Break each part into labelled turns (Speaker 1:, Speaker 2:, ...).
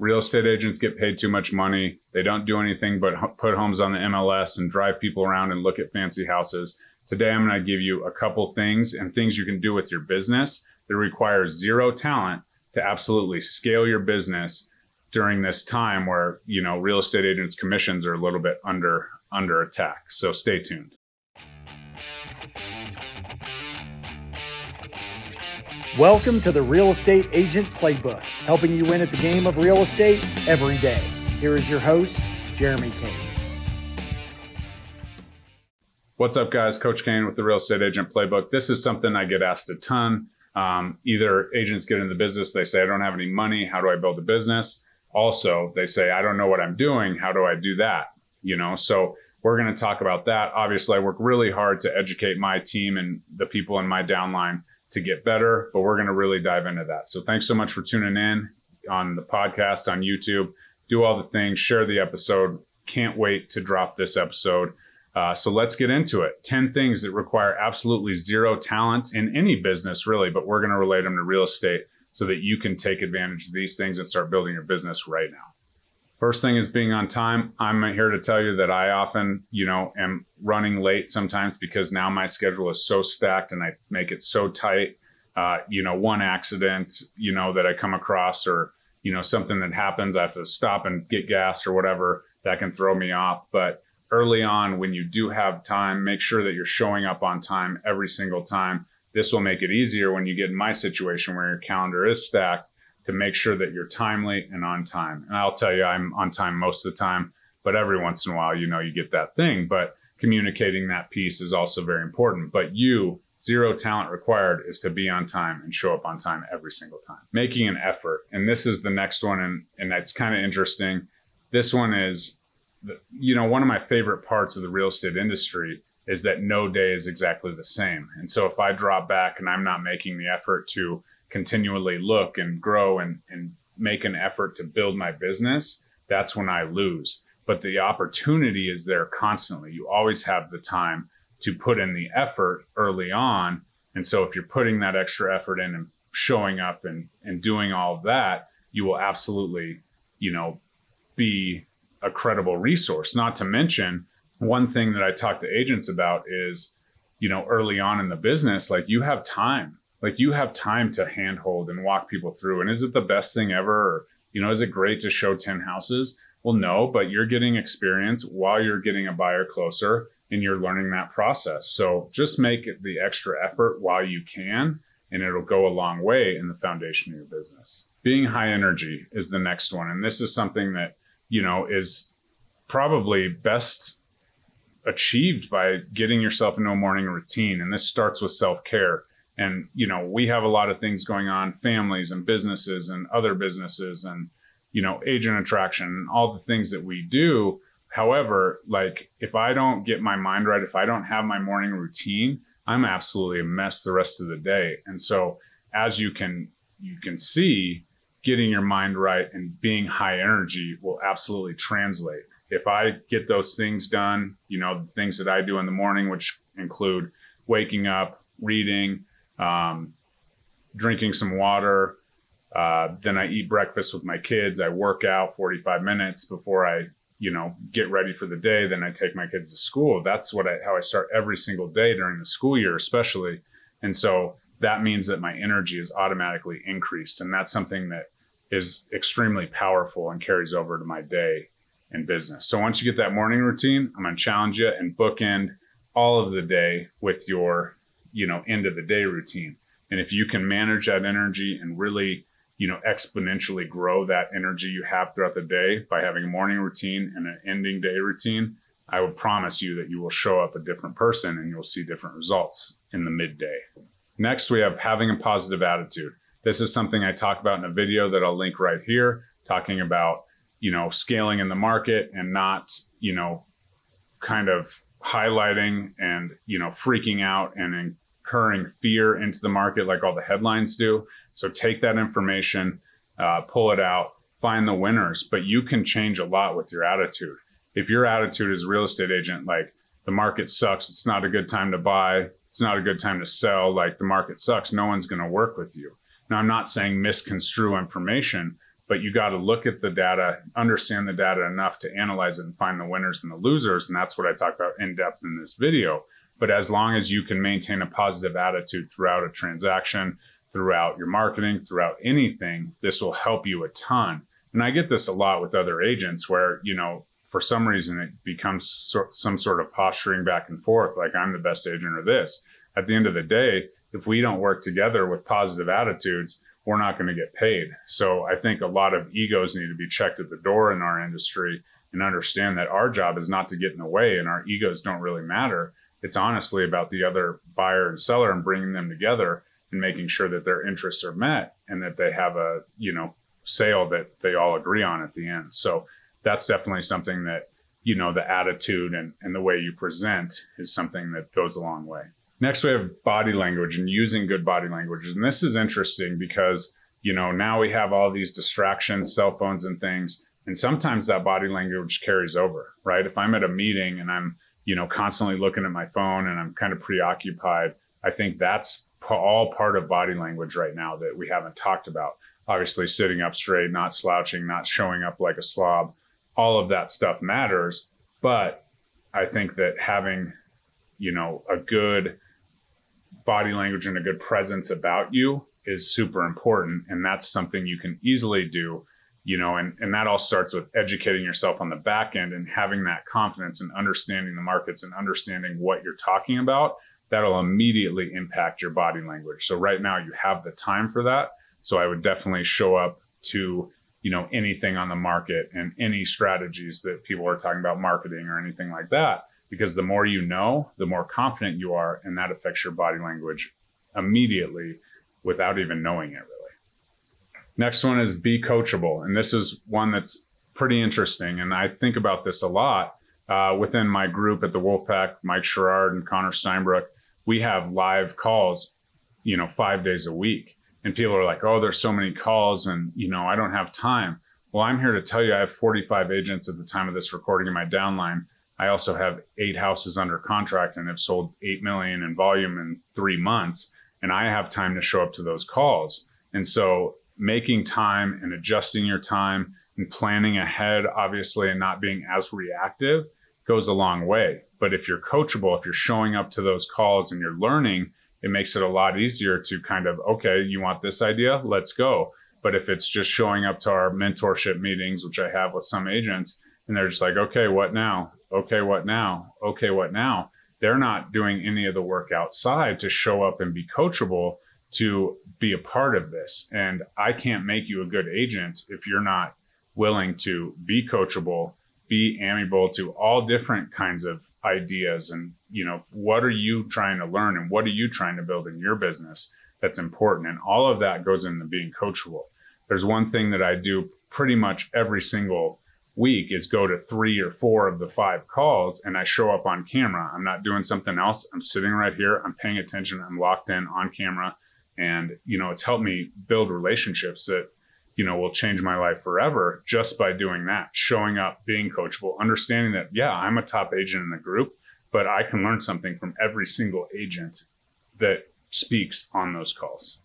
Speaker 1: real estate agents get paid too much money. They don't do anything but put homes on the MLS and drive people around and look at fancy houses. Today, I'm going to give you a couple things and things you can do with your business that require zero talent to absolutely scale your business during this time where you know real estate agents commissions are a little bit under under attack so stay tuned
Speaker 2: welcome to the real estate agent playbook helping you win at the game of real estate every day. Here is your host jeremy kane.
Speaker 1: What's up guys? Coach kane with the real estate agent playbook. This is something i get asked a ton. Um, either agents get in the business they say i don't have any money. How do i build a business? Also they say i don't know what i'm doing. How do i do that? You know so we're going to talk about that. Obviously i work really hard to educate my team and the people in my downline to get better but we're going to really dive into that. So thanks so much for tuning in on the podcast on youtube. Do all the things share the episode. Can't wait to drop this episode. Uh, so let's get into it. 10 things that require absolutely zero talent in any business really but we're going to relate them to real estate so that you can take advantage of these things and start building your business right now. First thing is being on time. I'm here to tell you that I often, you know, am running late sometimes because now my schedule is so stacked and I make it so tight. Uh, you know, one accident, you know, that I come across or, you know, something that happens, I have to stop and get gas or whatever that can throw me off. But early on, when you do have time, make sure that you're showing up on time every single time this will make it easier when you get in my situation where your calendar is stacked to make sure that you're timely and on time. And I'll tell you, I'm on time most of the time, but every once in a while, you know, you get that thing. But communicating that piece is also very important. But you, zero talent required is to be on time and show up on time every single time. Making an effort. And this is the next one. And, and that's kind of interesting. This one is, you know, one of my favorite parts of the real estate industry is that no day is exactly the same. And so if I drop back and I'm not making the effort to continually look and grow and, and make an effort to build my business, that's when I lose. But the opportunity is there constantly. You always have the time to put in the effort early on. And so if you're putting that extra effort in and showing up and, and doing all of that, you will absolutely, you know, be a credible resource. Not to mention, one thing that I talk to agents about is, you know, early on in the business, like you have time, like you have time to handhold and walk people through. And is it the best thing ever? Or, you know, is it great to show 10 houses? Well, no, but you're getting experience while you're getting a buyer closer and you're learning that process. So just make the extra effort while you can, and it'll go a long way in the foundation of your business. Being high energy is the next one. And this is something that, you know, is probably best achieved by getting yourself into a morning routine. And this starts with self care. And, you know, we have a lot of things going on families and businesses and other businesses and, you know, agent attraction, all the things that we do. However, like if I don't get my mind right, if I don't have my morning routine, I'm absolutely a mess the rest of the day. And so, as you can you can see, getting your mind right and being high energy will absolutely translate if I get those things done, you know, the things that I do in the morning, which include waking up, reading, um, drinking some water, uh, then I eat breakfast with my kids. I work out 45 minutes before I, you know, get ready for the day. Then I take my kids to school. That's what I, how I start every single day during the school year, especially. And so that means that my energy is automatically increased. And that's something that is extremely powerful and carries over to my day in business. So once you get that morning routine, I'm going to challenge you and bookend all of the day with your, you know, end of the day routine. And if you can manage that energy and really, you know, exponentially grow that energy you have throughout the day by having a morning routine and an ending day routine, I would promise you that you will show up a different person and you'll see different results in the midday. Next, we have having a positive attitude. This is something I talk about in a video that I'll link right here, talking about you know, scaling in the market and not, you know, kind of highlighting and, you know, freaking out and incurring fear into the market like all the headlines do. So take that information, uh, pull it out, find the winners, but you can change a lot with your attitude. If your attitude is real estate agent, like the market sucks, it's not a good time to buy, it's not a good time to sell, like the market sucks, no one's going to work with you. Now, I'm not saying misconstrue information, but you got to look at the data, understand the data enough to analyze it and find the winners and the losers. And that's what I talk about in depth in this video. But as long as you can maintain a positive attitude throughout a transaction, throughout your marketing, throughout anything, this will help you a ton. And I get this a lot with other agents where, you know, for some reason it becomes so, some sort of posturing back and forth, like I'm the best agent or this. At the end of the day, if we don't work together with positive attitudes, we're not going to get paid. So I think a lot of egos need to be checked at the door in our industry and understand that our job is not to get in the way and our egos don't really matter. It's honestly about the other buyer and seller and bringing them together and making sure that their interests are met and that they have a, you know, sale that they all agree on at the end. So that's definitely something that, you know, the attitude and, and the way you present is something that goes a long way. Next, we have body language and using good body language. And this is interesting because, you know, now we have all these distractions, cell phones and things. And sometimes that body language carries over, right? If I'm at a meeting and I'm, you know, constantly looking at my phone and I'm kind of preoccupied, I think that's all part of body language right now that we haven't talked about. Obviously, sitting up straight, not slouching, not showing up like a slob, all of that stuff matters. But I think that having, you know, a good body language and a good presence about you is super important. And that's something you can easily do, you know, and, and that all starts with educating yourself on the back end and having that confidence and understanding the markets and understanding what you're talking about. That'll immediately impact your body language. So right now you have the time for that. So I would definitely show up to, you know, anything on the market and any strategies that people are talking about marketing or anything like that because the more you know, the more confident you are, and that affects your body language immediately without even knowing it. Next one is be coachable. And this is one that's pretty interesting. And I think about this a lot uh, within my group at the Wolfpack, Mike Sherrard and Connor Steinbrecher. We have live calls, you know, five days a week. And people are like, oh, there's so many calls and, you know, I don't have time. Well, I'm here to tell you I have 45 agents at the time of this recording in my downline I also have eight houses under contract and have sold 8 million in volume in three months. And I have time to show up to those calls. And so making time and adjusting your time and planning ahead, obviously, and not being as reactive goes a long way. But if you're coachable, if you're showing up to those calls and you're learning, it makes it a lot easier to kind of, okay, you want this idea? Let's go. But if it's just showing up to our mentorship meetings, which I have with some agents, and they're just like, okay, what now? okay, what now? Okay, what now? They're not doing any of the work outside to show up and be coachable to be a part of this. And I can't make you a good agent if you're not willing to be coachable, be amiable to all different kinds of ideas and you know what are you trying to learn and what are you trying to build in your business that's important and all of that goes into being coachable there's one thing that i do pretty much every single week is go to three or four of the five calls and I show up on camera. I'm not doing something else. I'm sitting right here. I'm paying attention. I'm locked in on camera. And, you know, it's helped me build relationships that, you know, will change my life forever just by doing that, showing up, being coachable, understanding that, yeah, I'm a top agent in the group, but I can learn something from every single agent that speaks on those calls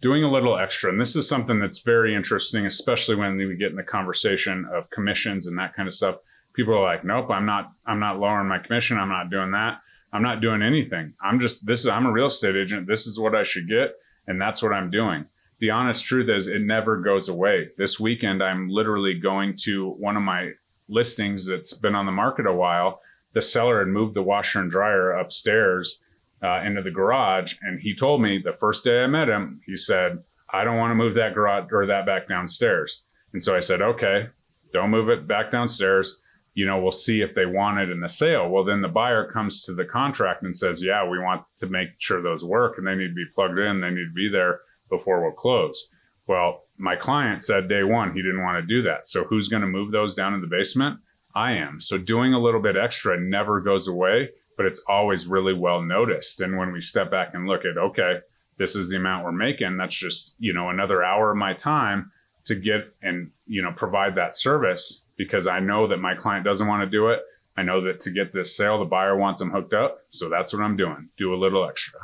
Speaker 1: doing a little extra. And this is something that's very interesting, especially when we get in the conversation of commissions and that kind of stuff. People are like, nope, I'm not, I'm not lowering my commission. I'm not doing that. I'm not doing anything. I'm just, this is, I'm a real estate agent. This is what I should get. And that's what I'm doing. The honest truth is it never goes away. This weekend, I'm literally going to one of my listings that's been on the market a while. The seller had moved the washer and dryer upstairs uh, into the garage. And he told me the first day I met him, he said, I don't want to move that garage or that back downstairs. And so I said, okay, don't move it back downstairs. You know, we'll see if they want it in the sale. Well, then the buyer comes to the contract and says, yeah, we want to make sure those work and they need to be plugged in. They need to be there before we'll close. Well, my client said day one he didn't want to do that. So who's going to move those down in the basement? I am. So doing a little bit extra never goes away but it's always really well noticed. And when we step back and look at, okay, this is the amount we're making, that's just, you know, another hour of my time to get and, you know, provide that service because I know that my client doesn't want to do it. I know that to get this sale, the buyer wants them hooked up. So that's what I'm doing. Do a little extra.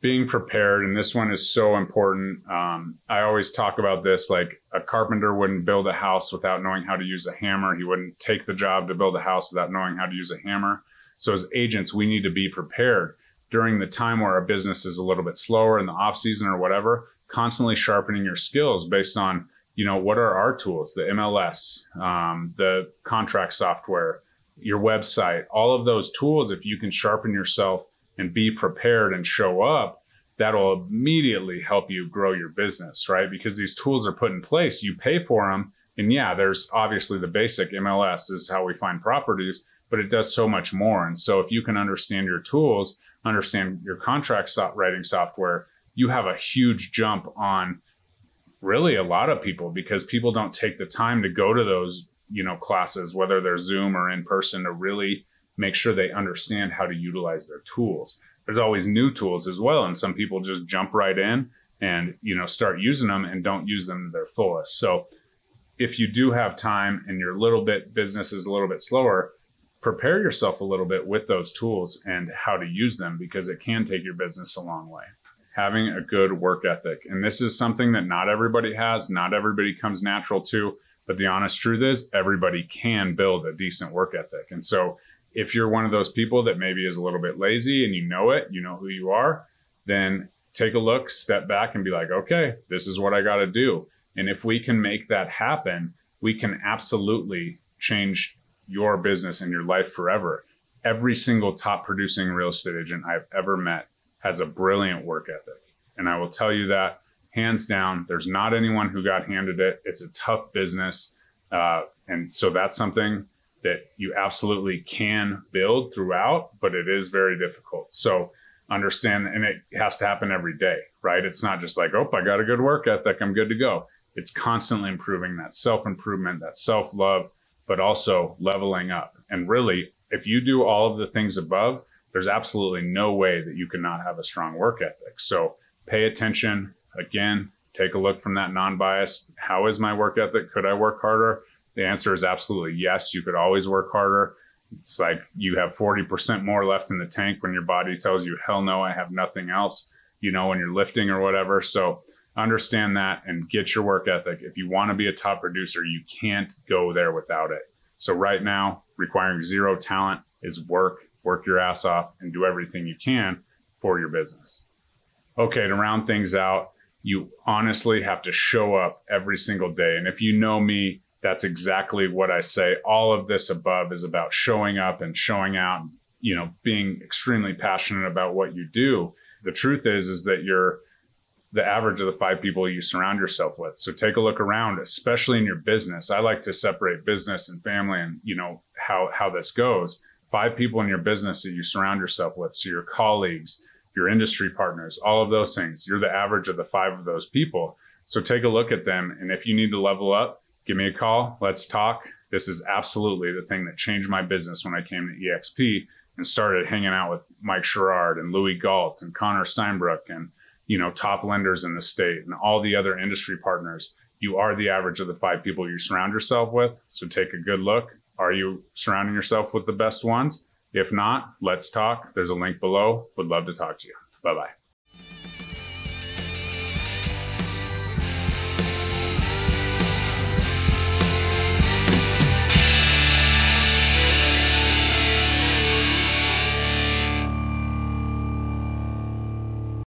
Speaker 1: being prepared, and this one is so important. Um, I always talk about this like a carpenter wouldn't build a house without knowing how to use a hammer. He wouldn't take the job to build a house without knowing how to use a hammer. So, as agents, we need to be prepared during the time where our business is a little bit slower in the off season or whatever, constantly sharpening your skills based on, you know, what are our tools, the MLS, um, the contract software, your website, all of those tools. If you can sharpen yourself and be prepared and show up, that'll immediately help you grow your business, right? Because these tools are put in place, you pay for them. And yeah, there's obviously the basic MLS is how we find properties, but it does so much more. And so if you can understand your tools, understand your contract writing software, you have a huge jump on really a lot of people because people don't take the time to go to those, you know, classes, whether they're Zoom or in person to really make sure they understand how to utilize their tools. There's always new tools as well. And some people just jump right in and, you know, start using them and don't use them to their fullest. So if you do have time and your little bit business is a little bit slower, prepare yourself a little bit with those tools and how to use them because it can take your business a long way. Having a good work ethic. And this is something that not everybody has, not everybody comes natural to. But the honest truth is, everybody can build a decent work ethic. And so if you're one of those people that maybe is a little bit lazy and you know it, you know who you are, then take a look, step back, and be like, okay, this is what I got to do. And if we can make that happen, we can absolutely change your business and your life forever. Every single top producing real estate agent I've ever met has a brilliant work ethic. And I will tell you that hands down, there's not anyone who got handed it. It's a tough business. Uh, and so that's something that you absolutely can build throughout, but it is very difficult. So understand, and it has to happen every day, right? It's not just like, oh, I got a good work ethic, I'm good to go. It's constantly improving that self improvement, that self love, but also leveling up. And really, if you do all of the things above, there's absolutely no way that you cannot have a strong work ethic. So pay attention. Again, take a look from that non bias. How is my work ethic? Could I work harder? The answer is absolutely yes. You could always work harder. It's like you have 40% more left in the tank when your body tells you, hell no, I have nothing else, you know, when you're lifting or whatever. So understand that and get your work ethic. If you want to be a top producer, you can't go there without it. So right now, requiring zero talent is work, work your ass off and do everything you can for your business. Okay, to round things out, you honestly have to show up every single day. And if you know me, that's exactly what I say. All of this above is about showing up and showing out, you know, being extremely passionate about what you do. The truth is, is that you're the average of the five people you surround yourself with. So take a look around, especially in your business. I like to separate business and family and, you know, how, how this goes. Five people in your business that you surround yourself with. So your colleagues, your industry partners, all of those things. You're the average of the five of those people. So take a look at them. And if you need to level up, give me a call. Let's talk. This is absolutely the thing that changed my business when I came to EXP and started hanging out with Mike Sherrard and Louis Galt and Connor Steinbrecher and you know top lenders in the state and all the other industry partners. You are the average of the five people you surround yourself with. So take a good look. Are you surrounding yourself with the best ones? If not, let's talk. There's a link below. Would love to talk to you. Bye bye.